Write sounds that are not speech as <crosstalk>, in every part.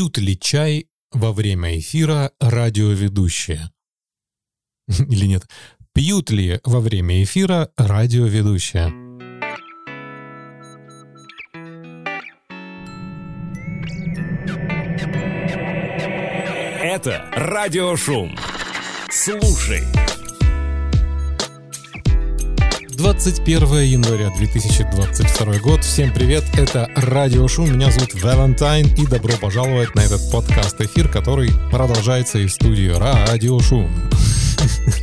Пьют ли чай во время эфира радиоведущие? <laughs> Или нет? Пьют ли во время эфира радиоведущие? Это радиошум. Слушай. 21 января 2022 год. Всем привет, это Радио Шум, меня зовут Валентайн и добро пожаловать на этот подкаст-эфир, который продолжается из студии Радио Шум. <laughs>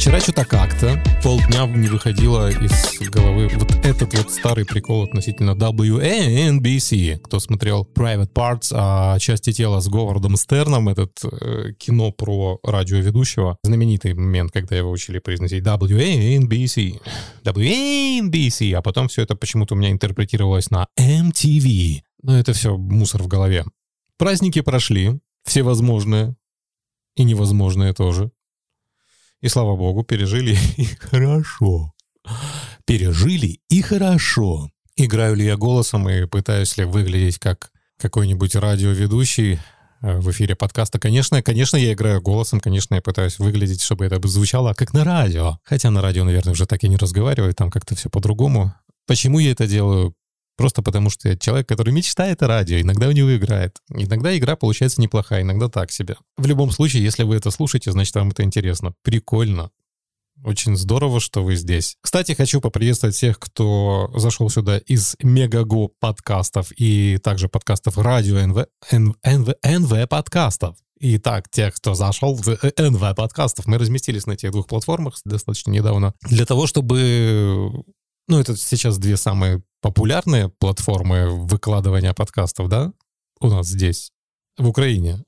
Вчера что-то как-то полдня не выходило из головы вот этот вот старый прикол относительно WNBC. Кто смотрел Private Parts, а части тела с Говардом Стерном, этот э, кино про радиоведущего, знаменитый момент, когда его учили произносить WNBC. WNBC, а потом все это почему-то у меня интерпретировалось на MTV. Но это все мусор в голове. Праздники прошли, всевозможные и невозможные тоже. И слава богу, пережили и хорошо. Пережили и хорошо. Играю ли я голосом и пытаюсь ли выглядеть как какой-нибудь радиоведущий э, в эфире подкаста? Конечно, конечно, я играю голосом, конечно, я пытаюсь выглядеть, чтобы это звучало как на радио. Хотя на радио, наверное, уже так и не разговариваю, там как-то все по-другому. Почему я это делаю? Просто потому что я человек, который мечтает о радио, иногда у него играет. Иногда игра получается неплохая, иногда так себе. В любом случае, если вы это слушаете, значит, вам это интересно. Прикольно. Очень здорово, что вы здесь. Кстати, хочу поприветствовать всех, кто зашел сюда из Мегаго подкастов и также подкастов радио НВ, НВ, НВ, НВ подкастов. Итак, тех, кто зашел в НВ подкастов, мы разместились на этих двух платформах достаточно недавно для того, чтобы ну, это сейчас две самые популярные платформы выкладывания подкастов, да, у нас здесь, в Украине,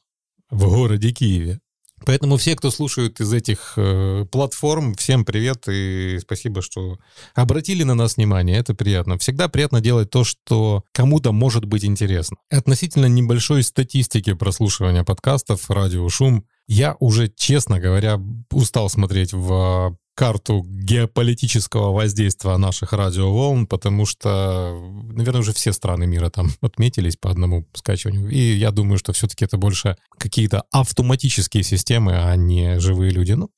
в городе Киеве. Поэтому все, кто слушают из этих э, платформ, всем привет и спасибо, что обратили на нас внимание. Это приятно. Всегда приятно делать то, что кому-то может быть интересно. Относительно небольшой статистики прослушивания подкастов «Радио Шум», я уже, честно говоря, устал смотреть в карту геополитического воздействия наших радиоволн, потому что, наверное, уже все страны мира там <laughs> отметились по одному скачиванию. И я думаю, что все-таки это больше какие-то автоматические системы, а не живые люди. Ну,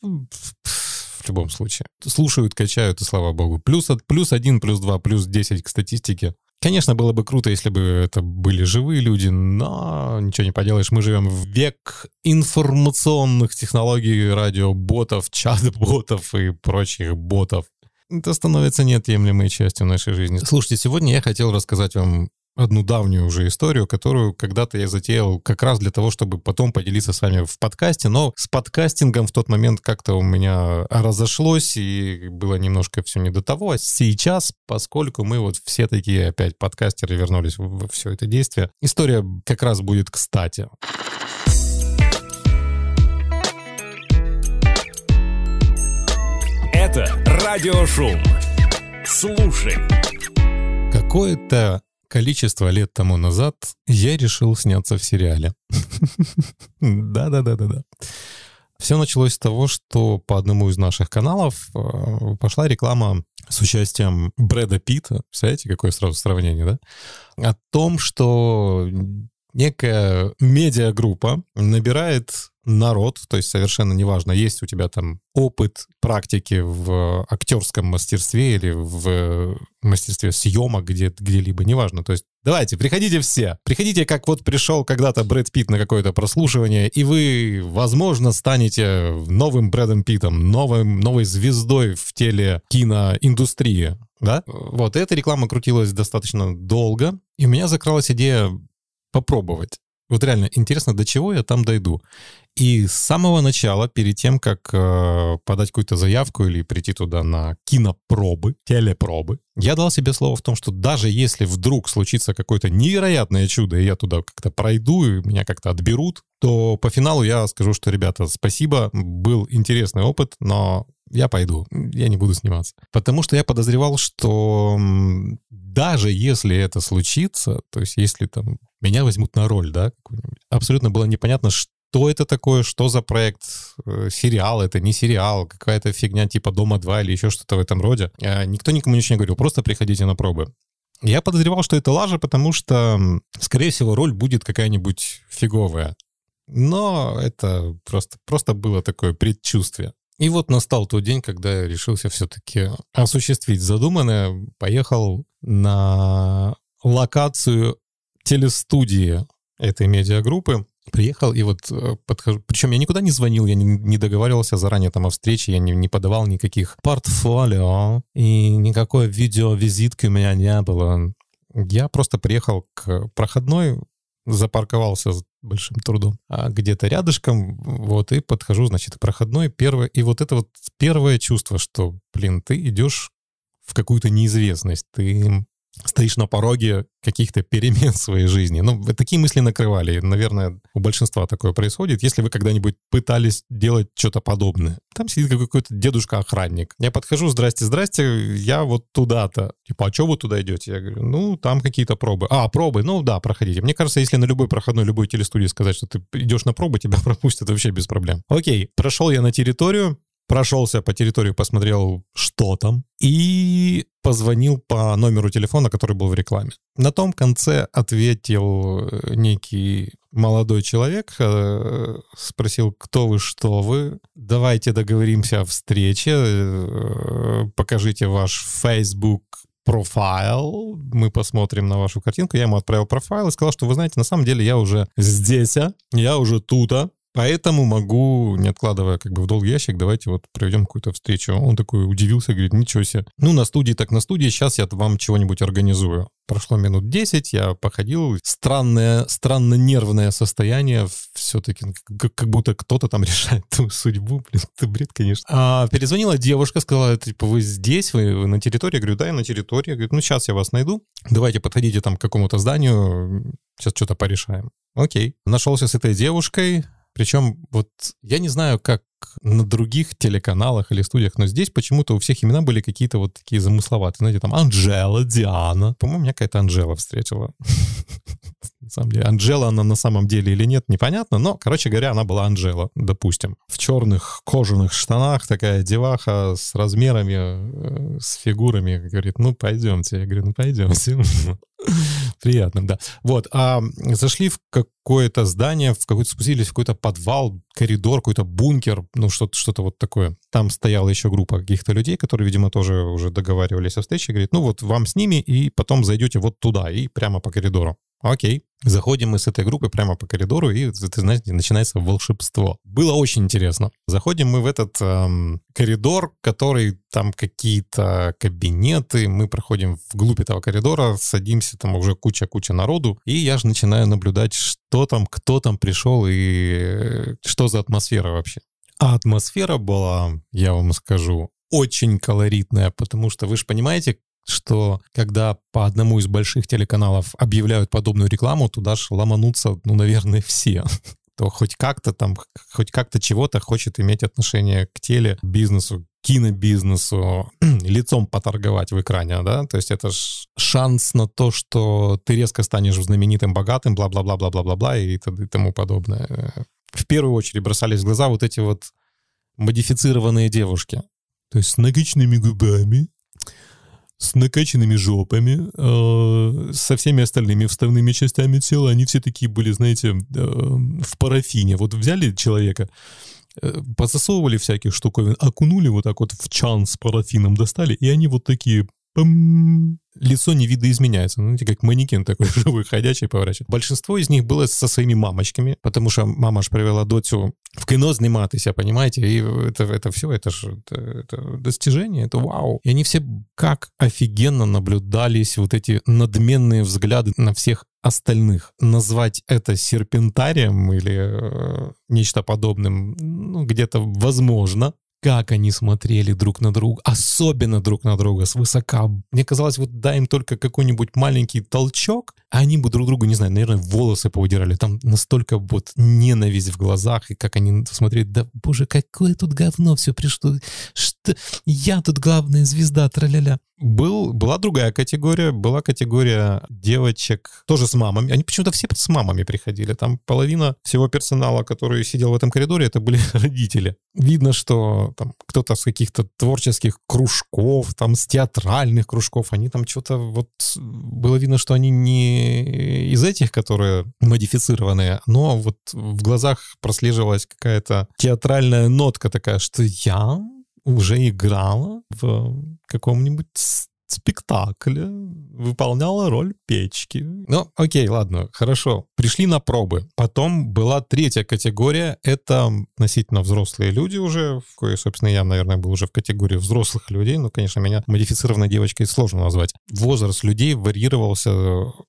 в любом случае. Слушают, качают, и слава богу. Плюс, плюс один, плюс два, плюс десять к статистике. Конечно, было бы круто, если бы это были живые люди, но ничего не поделаешь. Мы живем в век информационных технологий, радиоботов, чат-ботов и прочих ботов. Это становится неотъемлемой частью нашей жизни. Слушайте, сегодня я хотел рассказать вам одну давнюю уже историю, которую когда-то я затеял как раз для того, чтобы потом поделиться с вами в подкасте, но с подкастингом в тот момент как-то у меня разошлось, и было немножко все не до того. А сейчас, поскольку мы вот все такие опять подкастеры вернулись в все это действие, история как раз будет кстати. Это радиошум. Слушай. Какое-то количество лет тому назад я решил сняться в сериале. Да-да-да-да-да. Все началось с того, что по одному из наших каналов э, пошла реклама с участием Брэда Питта. Представляете, какое сразу сравнение, да? О том, что некая медиагруппа набирает народ, то есть совершенно неважно, есть у тебя там опыт практики в актерском мастерстве или в мастерстве съемок где, где-либо, неважно. То есть давайте, приходите все. Приходите, как вот пришел когда-то Брэд Питт на какое-то прослушивание, и вы, возможно, станете новым Брэдом Питтом, новым, новой звездой в теле киноиндустрии. Да? Вот, эта реклама крутилась достаточно долго, и у меня закралась идея попробовать. Вот реально интересно, до чего я там дойду. И с самого начала, перед тем, как э, подать какую-то заявку или прийти туда на кинопробы, телепробы, я дал себе слово в том, что даже если вдруг случится какое-то невероятное чудо, и я туда как-то пройду, и меня как-то отберут, то по финалу я скажу, что, ребята, спасибо, был интересный опыт, но я пойду, я не буду сниматься. Потому что я подозревал, что даже если это случится, то есть если там меня возьмут на роль, да, абсолютно было непонятно, что это такое, что за проект, э, сериал это, не сериал, какая-то фигня типа «Дома 2» или еще что-то в этом роде. А никто никому ничего не говорил, просто приходите на пробы. Я подозревал, что это лажа, потому что, скорее всего, роль будет какая-нибудь фиговая. Но это просто, просто было такое предчувствие. И вот настал тот день, когда я решился все-таки осуществить задуманное. Поехал на локацию телестудии этой медиагруппы. Приехал и вот э, подхожу. Причем я никуда не звонил, я не, договаривался заранее там о встрече, я не, не подавал никаких портфолио, и никакой видеовизитки у меня не было. Я просто приехал к проходной, запарковался большим трудом, а где-то рядышком, вот, и подхожу, значит, проходной, первое, и вот это вот первое чувство, что, блин, ты идешь в какую-то неизвестность, ты стоишь на пороге каких-то перемен в своей жизни. Ну, такие мысли накрывали. Наверное, у большинства такое происходит. Если вы когда-нибудь пытались делать что-то подобное. Там сидит какой-то дедушка-охранник. Я подхожу, здрасте, здрасте, я вот туда-то. Типа, а что вы туда идете? Я говорю, ну, там какие-то пробы. А, пробы, ну да, проходите. Мне кажется, если на любой проходной, любой телестудии сказать, что ты идешь на пробы, тебя <laughs> пропустят вообще без проблем. Окей, прошел я на территорию, прошелся по территории, посмотрел, что там, и позвонил по номеру телефона, который был в рекламе. На том конце ответил э, некий молодой человек, э, спросил, кто вы, что вы, давайте договоримся о встрече, э, покажите ваш Facebook профайл, мы посмотрим на вашу картинку. Я ему отправил профайл и сказал, что вы знаете, на самом деле я уже здесь, а, я уже тут, а. Поэтому могу, не откладывая как бы в долгий ящик, давайте вот проведем какую-то встречу. Он такой удивился, говорит, ничего себе. Ну, на студии так на студии, сейчас я вам чего-нибудь организую. Прошло минут 10, я походил. Странное, странно нервное состояние. Все-таки как, как будто кто-то там <laughs> решает твою судьбу. Блин, это бред, конечно. А перезвонила девушка, сказала, типа, вы здесь, вы, вы на территории? Я говорю, да, я на территории. Я говорю, ну, сейчас я вас найду. Давайте подходите там к какому-то зданию. Сейчас что-то порешаем. Окей. Нашелся с этой девушкой причем вот я не знаю, как на других телеканалах или студиях, но здесь почему-то у всех имена были какие-то вот такие замысловатые. Знаете, там Анжела, Диана. По-моему, меня какая-то Анжела встретила. <laughs> На самом деле, Анжела она на самом деле или нет, непонятно, но, короче говоря, она была Анжела, допустим. В черных кожаных штанах такая деваха с размерами, э, с фигурами, говорит, ну, пойдемте. Я говорю, ну, пойдемте. <laughs> Приятно, да. Вот, а зашли в какое-то здание, в какой-то спустились в какой-то подвал, коридор, какой-то бункер, ну что-то что вот такое. Там стояла еще группа каких-то людей, которые, видимо, тоже уже договаривались о встрече. Говорит, ну вот вам с ними, и потом зайдете вот туда, и прямо по коридору. Окей. Заходим мы с этой группой прямо по коридору, и, ты знаете, начинается волшебство. Было очень интересно. Заходим мы в этот эм, коридор, который там какие-то кабинеты, мы проходим вглубь этого коридора, садимся, там уже куча-куча народу, и я же начинаю наблюдать, что там, кто там пришел и э, что за атмосфера вообще. А атмосфера была, я вам скажу, очень колоритная, потому что вы же понимаете, что когда по одному из больших телеканалов объявляют подобную рекламу, туда же ломанутся, ну, наверное, <laughs> все. То хоть как-то там, хоть как-то чего-то хочет иметь отношение к теле, бизнесу, кинобизнесу, <clears throat> лицом поторговать в экране, да, то есть это шанс на то, что ты резко станешь знаменитым, богатым, бла-бла-бла-бла-бла-бла и, и тому подобное. В первую очередь бросались в глаза вот эти вот модифицированные девушки, то есть с нагичными губами, с накачанными жопами, э, со всеми остальными вставными частями тела, они все такие были, знаете, э, в парафине. Вот взяли человека, э, позасовывали всяких штуковин, окунули вот так вот в чан с парафином, достали, и они вот такие пам, лицо не видоизменяется. Ну, знаете, как манекен такой <laughs> живой, ходячий, поворачивает. Большинство из них было со своими мамочками, потому что мама ж привела доцю в кино зніматися, понимаете? И это, это все, это же это, это достижение, это вау. И они все как офигенно наблюдались, вот эти надменные взгляды на всех остальных. Назвать это серпентарием или э, нечто подобным, ну, где-то возможно, как они смотрели друг на друга, особенно друг на друга, свысока. Мне казалось, вот дай им только какой-нибудь маленький толчок, а они бы друг другу, не знаю, наверное, волосы поудирали. Там настолько вот ненависть в глазах, и как они смотрели, да боже, какое тут говно все пришло. Что? Я тут главная звезда, траля-ля. Был, была другая категория, была категория девочек тоже с мамами. Они почему-то все с мамами приходили. Там половина всего персонала, который сидел в этом коридоре, это были <laughs> родители. Видно, что там кто-то с каких-то творческих кружков, там с театральных кружков, они там что-то вот было видно, что они не из этих, которые модифицированные, но вот в глазах прослеживалась какая-то театральная нотка такая, что я уже играла в каком-нибудь спектакле выполняла роль печки. Ну, окей, ладно, хорошо. Пришли на пробы. Потом была третья категория. Это относительно взрослые люди уже, в кое, собственно, я, наверное, был уже в категории взрослых людей. Но, конечно, меня модифицированной девочкой сложно назвать. Возраст людей варьировался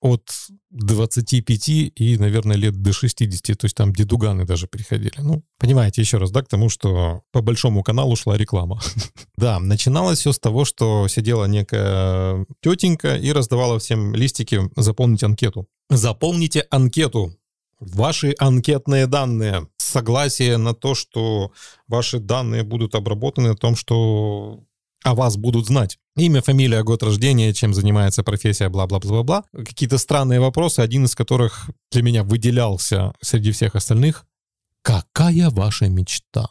от 25 и, наверное, лет до 60. То есть там дедуганы даже приходили. Ну, понимаете, еще раз, да, к тому, что по большому каналу шла реклама. <laughs> Да, начиналось все с того, что сидела некая тетенька и раздавала всем листики «Заполнить анкету». Заполните анкету. Ваши анкетные данные. Согласие на то, что ваши данные будут обработаны, о том, что о вас будут знать. Имя, фамилия, год рождения, чем занимается профессия, бла-бла-бла-бла. Какие-то странные вопросы, один из которых для меня выделялся среди всех остальных. Какая ваша мечта?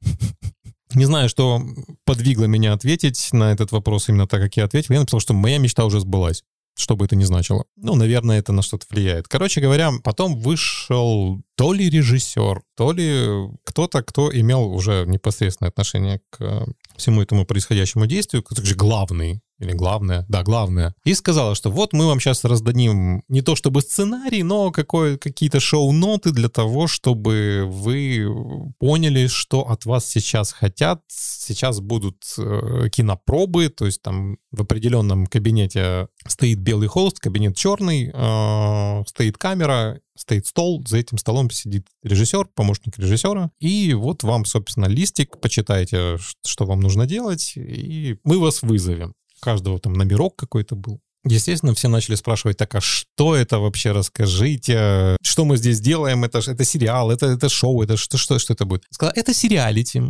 <laughs> Не знаю, что подвигло меня ответить на этот вопрос именно так, как я ответил. Я написал, что моя мечта уже сбылась что бы это ни значило. Ну, наверное, это на что-то влияет. Короче говоря, потом вышел то ли режиссер, то ли кто-то, кто имел уже непосредственное отношение к всему этому происходящему действию, как же главный или главное, да, главное, и сказала, что вот мы вам сейчас раздадим не то чтобы сценарий, но какие-то шоу-ноты для того, чтобы вы поняли, что от вас сейчас хотят. Сейчас будут э, кинопробы, то есть там в определенном кабинете стоит белый холст, кабинет черный, э, стоит камера, стоит стол, за этим столом сидит режиссер, помощник режиссера, и вот вам, собственно, листик, почитайте, что вам нужно делать, и мы вас вызовем каждого там номерок какой-то был. Естественно, все начали спрашивать, так, а что это вообще, расскажите, что мы здесь делаем, это, это сериал, это, это шоу, это что, что, что это будет? Сказала, это сериалити.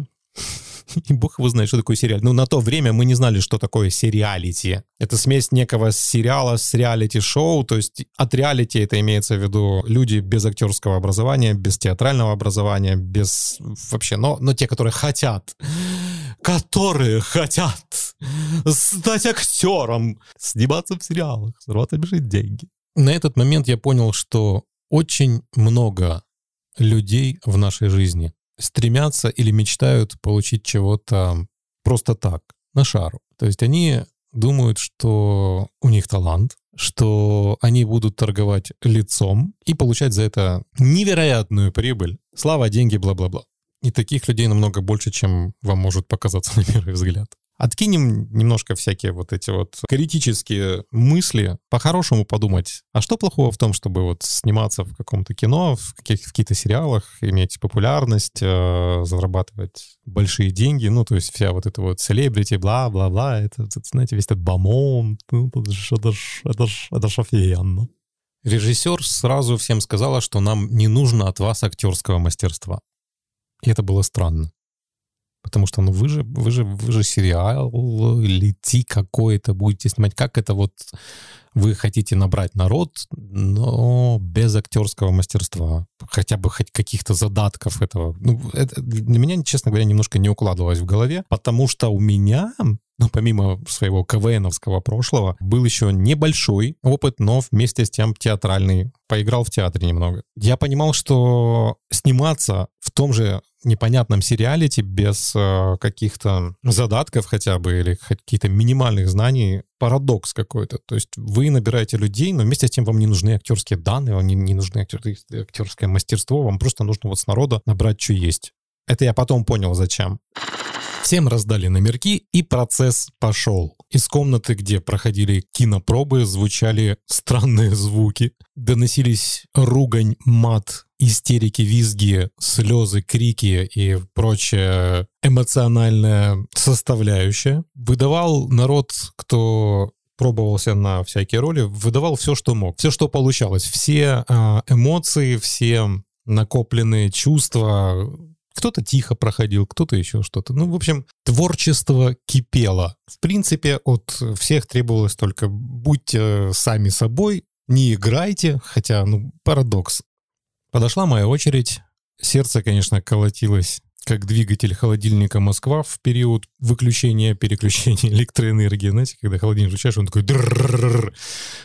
<laughs> И бог его знает, что такое сериал. Ну, на то время мы не знали, что такое сериалити. Это смесь некого сериала с реалити-шоу, то есть от реалити это имеется в виду люди без актерского образования, без театрального образования, без вообще, но, но те, которые хотят, которые хотят стать актером, сниматься в сериалах, зарабатывать деньги. На этот момент я понял, что очень много людей в нашей жизни стремятся или мечтают получить чего-то просто так, на шару. То есть они думают, что у них талант, что они будут торговать лицом и получать за это невероятную прибыль. Слава, деньги, бла-бла-бла. И таких людей намного больше, чем вам может показаться <laughs> на первый взгляд. Откинем немножко всякие вот эти вот критические мысли, по-хорошему подумать, а что плохого в том, чтобы вот сниматься в каком-то кино, в, каких- в каких-то сериалах, иметь популярность, э, зарабатывать большие деньги, ну, то есть вся вот эта вот селебрити, бла-бла-бла, это, это, знаете, весь этот бомон, ну, это ж, это ж, это ж, это ж офигенно. Режиссер сразу всем сказала, что нам не нужно от вас актерского мастерства. И это было странно. Потому что, ну, вы же, вы же, вы же сериал лети какой-то будете снимать. Как это вот вы хотите набрать народ, но без актерского мастерства? Хотя бы хоть каких-то задатков этого. Ну, это для меня, честно говоря, немножко не укладывалось в голове, потому что у меня ну, помимо своего КВНовского прошлого, был еще небольшой опыт, но вместе с тем театральный. Поиграл в театре немного. Я понимал, что сниматься в том же непонятном сериалите без э, каких-то задатков хотя бы или каких-то минимальных знаний парадокс какой-то. То есть вы набираете людей, но вместе с тем вам не нужны актерские данные, вам не, не нужны актер, актерское мастерство, вам просто нужно вот с народа набрать, что есть. Это я потом понял, зачем. Всем раздали номерки, и процесс пошел. Из комнаты, где проходили кинопробы, звучали странные звуки. Доносились ругань, мат, истерики, визги, слезы, крики и прочая эмоциональная составляющая. Выдавал народ, кто пробовался на всякие роли, выдавал все, что мог, все, что получалось, все э, эмоции, все накопленные чувства, кто-то тихо проходил, кто-то еще что-то. Ну, в общем, творчество кипело. В принципе, от всех требовалось только будьте сами собой, не играйте, хотя, ну, парадокс. Подошла моя очередь. Сердце, конечно, колотилось как двигатель холодильника Москва в период выключения, переключения <laughs> электроэнергии. Знаете, когда холодильник включаешь, он такой...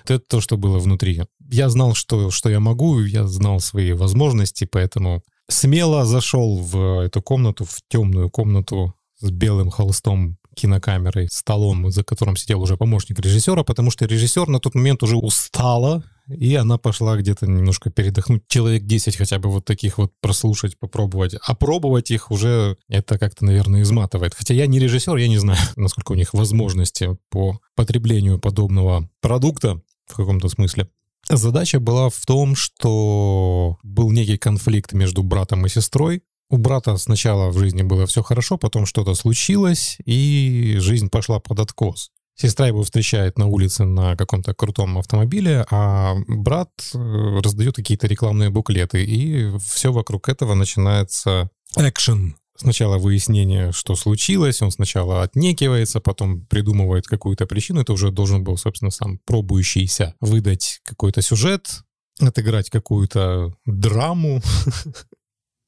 Это то, что было внутри. Я знал, что, что я могу, я знал свои возможности, поэтому смело зашел в эту комнату, в темную комнату с белым холстом кинокамерой, столом, за которым сидел уже помощник режиссера, потому что режиссер на тот момент уже устала, и она пошла где-то немножко передохнуть. Человек 10 хотя бы вот таких вот прослушать, попробовать. А пробовать их уже это как-то, наверное, изматывает. Хотя я не режиссер, я не знаю, <laughs> насколько у них возможности по потреблению подобного продукта в каком-то смысле. Задача была в том, что был некий конфликт между братом и сестрой, у брата сначала в жизни было все хорошо, потом что-то случилось, и жизнь пошла под откос. Сестра его встречает на улице на каком-то крутом автомобиле, а брат э, раздает какие-то рекламные буклеты, и все вокруг этого начинается экшен. Сначала выяснение, что случилось, он сначала отнекивается, потом придумывает какую-то причину. Это уже должен был, собственно, сам пробующийся выдать какой-то сюжет, отыграть какую-то драму, <laughs>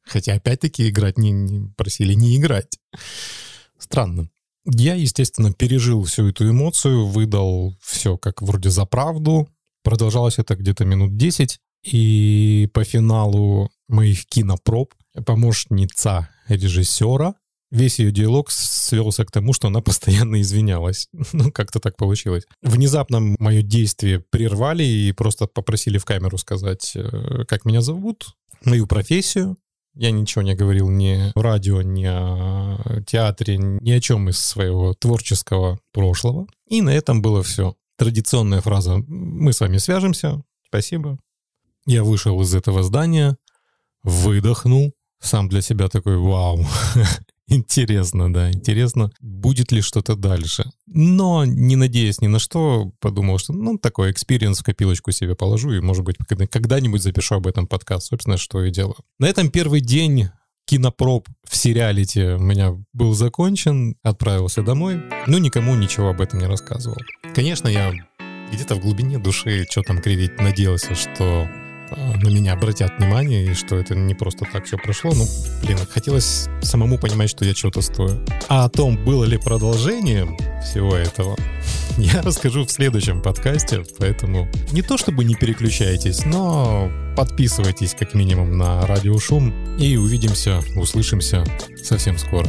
Хотя, опять-таки, играть не, не просили не играть. Странно. Я, естественно, пережил всю эту эмоцию, выдал все как вроде за правду. Продолжалось это где-то минут 10. И по финалу моих кинопроб помощница режиссера, весь ее диалог свелся к тому, что она <laughs> постоянно извинялась. <laughs> Ну, как-то так получилось. Внезапно мое действие прервали и просто попросили в камеру сказать, э, как меня зовут, мою профессию, я ничего не говорил ни о радио, ни о театре, ни о чем из своего творческого прошлого. И на этом было все. Традиционная фраза «Мы с вами свяжемся». Спасибо. Я вышел из этого здания, выдохнул, сам для себя такой «Вау, <laughs> Интересно, да, интересно, будет ли что-то дальше. Но, не надеясь ни на что, подумал, что, ну, такой experience в копилочку себе положу, и, может быть, когда-нибудь запишу об этом подкаст, собственно, что и делаю. На этом первый день кинопроб в сериалите у меня был закончен, отправился домой, но никому ничего об этом не рассказывал. Конечно, я где-то в глубине души что там кривить надеялся, что на меня обратят внимание, и что это не просто так все прошло. Ну, блин, хотелось самому понимать, что я что-то стою. А о том, было ли продолжение всего этого, <laughs> я расскажу в следующем подкасте, поэтому не то чтобы не переключайтесь, но подписывайтесь как минимум на Радиошум, и увидимся, услышимся совсем скоро.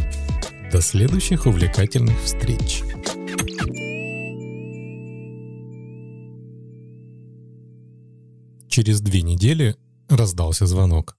До следующих увлекательных встреч! Через две недели раздался звонок.